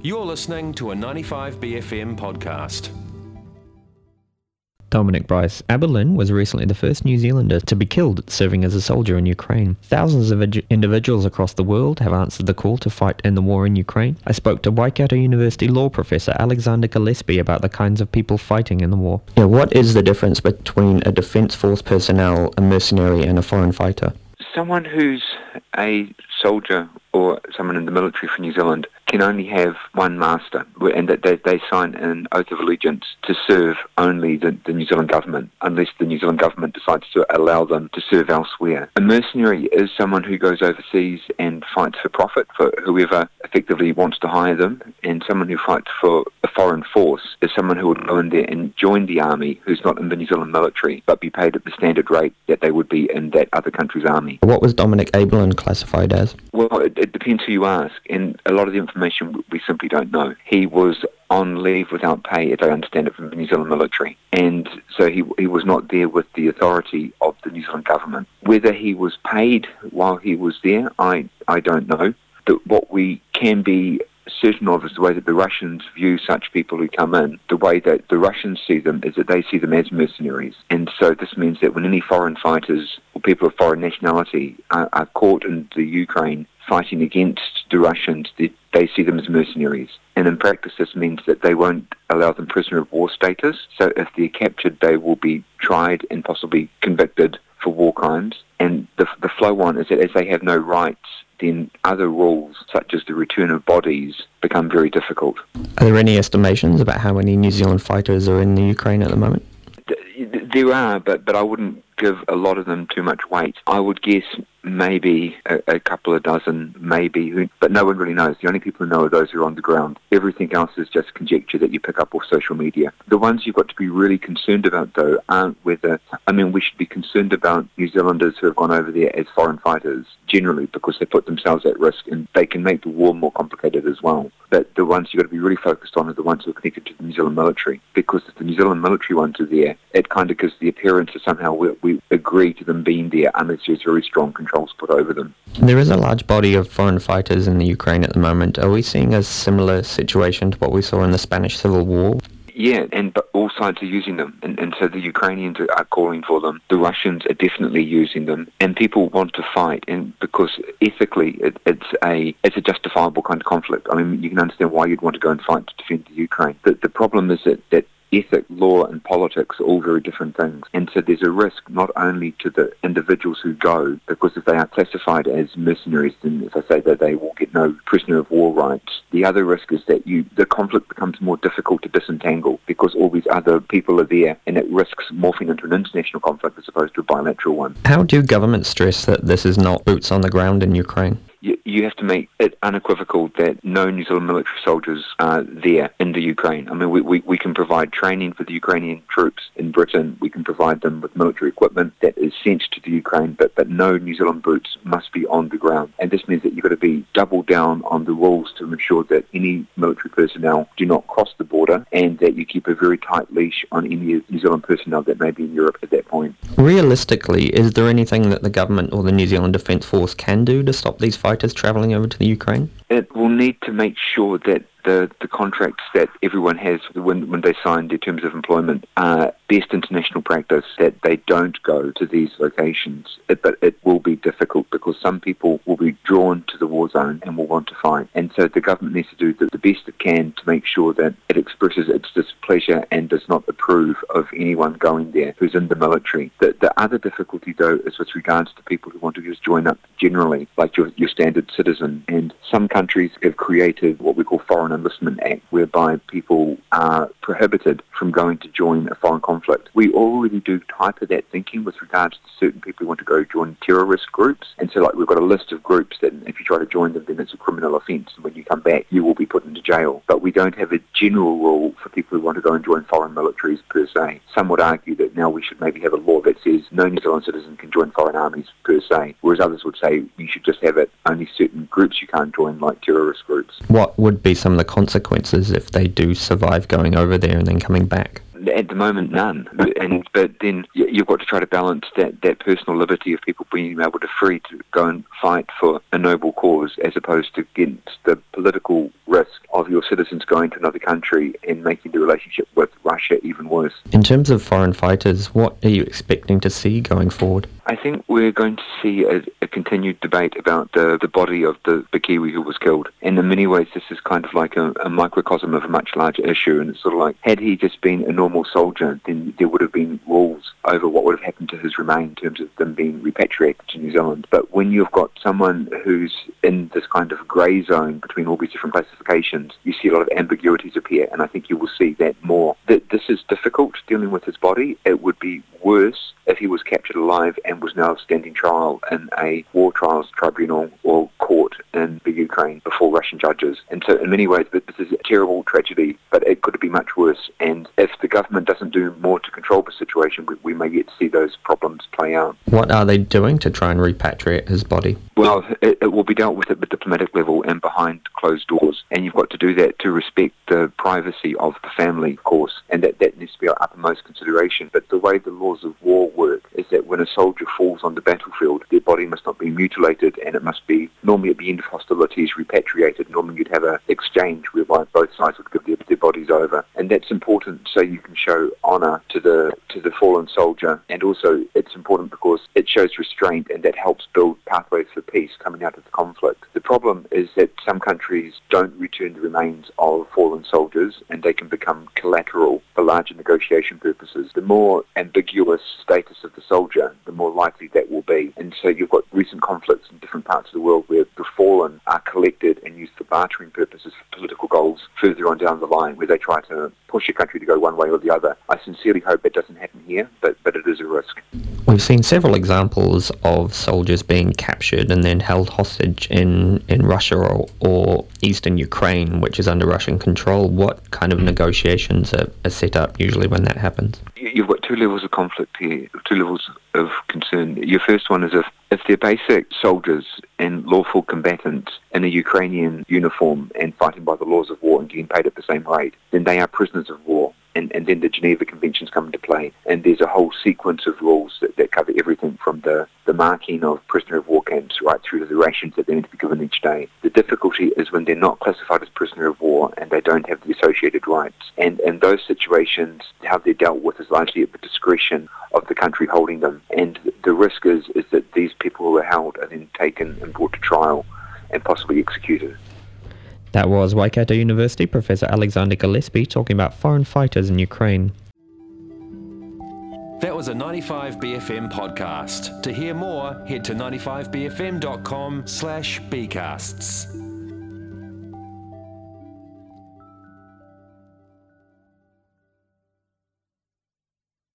You're listening to a 95BFM podcast. Dominic Bryce Abelen was recently the first New Zealander to be killed serving as a soldier in Ukraine. Thousands of individuals across the world have answered the call to fight in the war in Ukraine. I spoke to Waikato University law professor Alexander Gillespie about the kinds of people fighting in the war. Yeah, what is the difference between a defence force personnel, a mercenary, and a foreign fighter? Someone who's a soldier or someone in the military for New Zealand can only have one master, and that they, they sign an oath of allegiance to serve only the, the, New Zealand government, unless the New Zealand government decides to allow them to serve elsewhere. A mercenary is someone who goes overseas and fights for profit for whoever effectively wants to hire them, and someone who fights for a foreign force is someone who would go in there and join the army who's not in the New Zealand military, but be paid at the standard rate that they would be in that other country's army. What was Dominic Abelen classified as? Well, it, it depends who you ask, and a lot of the information we simply don't know. He was on leave without pay, as I understand it, from the New Zealand military. And so he, he was not there with the authority of the New Zealand government. Whether he was paid while he was there, I, I don't know. But what we can be certain of is the way that the Russians view such people who come in. The way that the Russians see them is that they see them as mercenaries. And so this means that when any foreign fighters or people of foreign nationality are, are caught in the Ukraine fighting against the Russians, they, they see them as mercenaries. And in practice, this means that they won't allow them prisoner of war status. So if they're captured, they will be tried and possibly convicted for war crimes. And the, the flow on is that as they have no rights then other rules, such as the return of bodies, become very difficult. Are there any estimations about how many New Zealand fighters are in the Ukraine at the moment? There are, but, but I wouldn't give a lot of them too much weight. I would guess maybe a, a, couple of dozen, maybe, but no one really knows. The only people who know are those who are on the ground. Everything else is just conjecture that you pick up off social media. The ones you've got to be really concerned about, though, aren't whether, I mean, we should be concerned about New Zealanders who have gone over there as foreign fighters, generally, because they put themselves at risk and they can make the war more complicated as well. But the ones you've got to be really focused on are the ones who are connected to the New Zealand military, because if the New Zealand military ones are there, it kind of gives the appearance that somehow we, we agree to them being there unless there's very strong controls put over them. There is a large body of foreign fighters in the Ukraine at the moment. Are we seeing a similar situation to what we saw in the Spanish Civil War? Yeah, and but all sides are using them, and, and so the Ukrainians are calling for them. The Russians are definitely using them, and people want to fight, and because ethically it, it's a it's a justifiable kind of conflict. I mean, you can understand why you'd want to go and fight to defend the Ukraine. The, the problem is that, that ethic, law, and politics are all very different things. And so there's a risk not only to the individuals who go, because if they are classified as mercenaries, then as I say that they will get no prisoner of war rights. The other risk is that you the conflict becomes more difficult to disentangle because all these other people are there, and it risks morphing into an international conflict as opposed to a bilateral one. How do governments stress that this is not boots on the ground in Ukraine? You, have to make it unequivocal that no New Zealand military soldiers are there in the Ukraine. I mean, we, we, we can provide training for the Ukrainian troops in Britain. We can provide them with military equipment that is sent to the Ukraine, but, but no New Zealand boots must be on the ground. And this means that you've got to be double down on the rules to ensure that any military personnel do not cross the border and that you keep a very tight leash on any New Zealand personnel that may be in Europe at that point. Realistically, is there anything that the government or the New Zealand Defence Force can do to stop these fighters travelling over to the Ukraine? It will need to make sure that the, the contracts that everyone has when, when they sign their terms of employment are best international practice, that they don't go to these locations. It, but it will be difficult because some people will be drawn to the war zone and will want to fight. And so the government needs to do the, the best it can to make sure that it expresses its displeasure and does not approve of anyone going there who's in the military. The, the other difficulty, though, is with regards to people who want to just join up generally, like your, your standard citizen. And some countries have created what we call foreign Enlistment Act, whereby people are prohibited from going to join a foreign conflict. We already do type of that thinking with regards to certain people who want to go join terrorist groups. And so, like, we've got a list of groups that if you try to join them, then it's a criminal offence. And when you come back, you will be put into jail. But we don't have a general rule for people who want to go and join foreign militaries per se. Some would argue that now we should maybe have a law that says no New Zealand citizen can join foreign armies per se, whereas others would say you should just have it only certain groups you can't join, like terrorist groups. What would be some of the consequences if they do survive going over there and then coming back? At the moment, none. And but then you've got to try to balance that, that personal liberty of people being able to free to go and fight for a noble cause, as opposed to against the political risk of your citizens going to another country and making the relationship with Russia even worse. In terms of foreign fighters, what are you expecting to see going forward? I think we're going to see a, a, continued debate about the, the body of the, the Kiwi who was killed. And in many ways, this is kind of like a, a, microcosm of a much larger issue. And it's sort of like, had he just been a normal soldier, then there would have been rules over what would have happened to his remains in terms of them being repatriated to New Zealand. But when you've got someone who's in this kind of grey zone between all these different classifications, you see a lot of ambiguities appear. And I think you will see that more. This is difficult dealing with his body. It would be worse if he was captured alive and was now standing trial in a war trials tribunal or court in the Ukraine before Russian judges. And so in many ways this is a terrible tragedy, but it could be much worse. And if the government doesn't do more to control the situation, we, we may yet see those problems play out. What are they doing to try and repatriate his body? Well, it, it will be dealt with at the diplomatic level and behind closed doors. And you've got to do that to respect the privacy of the family, of course, and that, that needs to be our uppermost consideration. But the way the laws of war work is that when a soldier falls on the battlefield, their body must not be mutilated and it must be, normally at the end of hostilities, repatriated. Normally you'd have an exchange whereby both sides would give their, their bodies over. And that's important so you can show honour to the, to the fallen soldier. And also it's important because it shows restraint and that helps build pathways for peace coming out of the conflict. The problem is that some countries don't return the remains of fallen soldiers and they can become collateral for larger negotiation purposes. The more ambiguous status of the soldier, the more likely that will be. And so you've got recent conflicts in different parts of the world where the fallen are collected and used for bartering purposes for political goals further on down the line where they try to push a country to go one way or the other. I sincerely hope that doesn't happen here, but, but it is a risk. We've seen several examples of soldiers being captured and then held hostage in, in Russia or, or eastern Ukraine, which is under Russian control. What kind of negotiations are, are set up usually when that happens? You've got two levels of conflict here, two levels of concern. Your first one is if, if they're basic soldiers and lawful combatants in a Ukrainian uniform and fighting by the laws of war and getting paid at the same rate, then they are prisoners of war. And, and then the Geneva Conventions come into play. And there's a whole sequence of rules that, that cover everything from the, the marking of prisoner of war camps right through to the rations that they need to be given each day. The difficulty is when they're not classified as prisoner of war and they don't have the associated rights. And in those situations, how they're dealt with is largely at the discretion of the country holding them. And the risk is, is that these people who are held are then taken and brought to trial and possibly executed. That was Waikato University Professor Alexander Gillespie talking about foreign fighters in Ukraine. That was a 95BFM podcast. To hear more, head to 95bfm.com slash bcasts.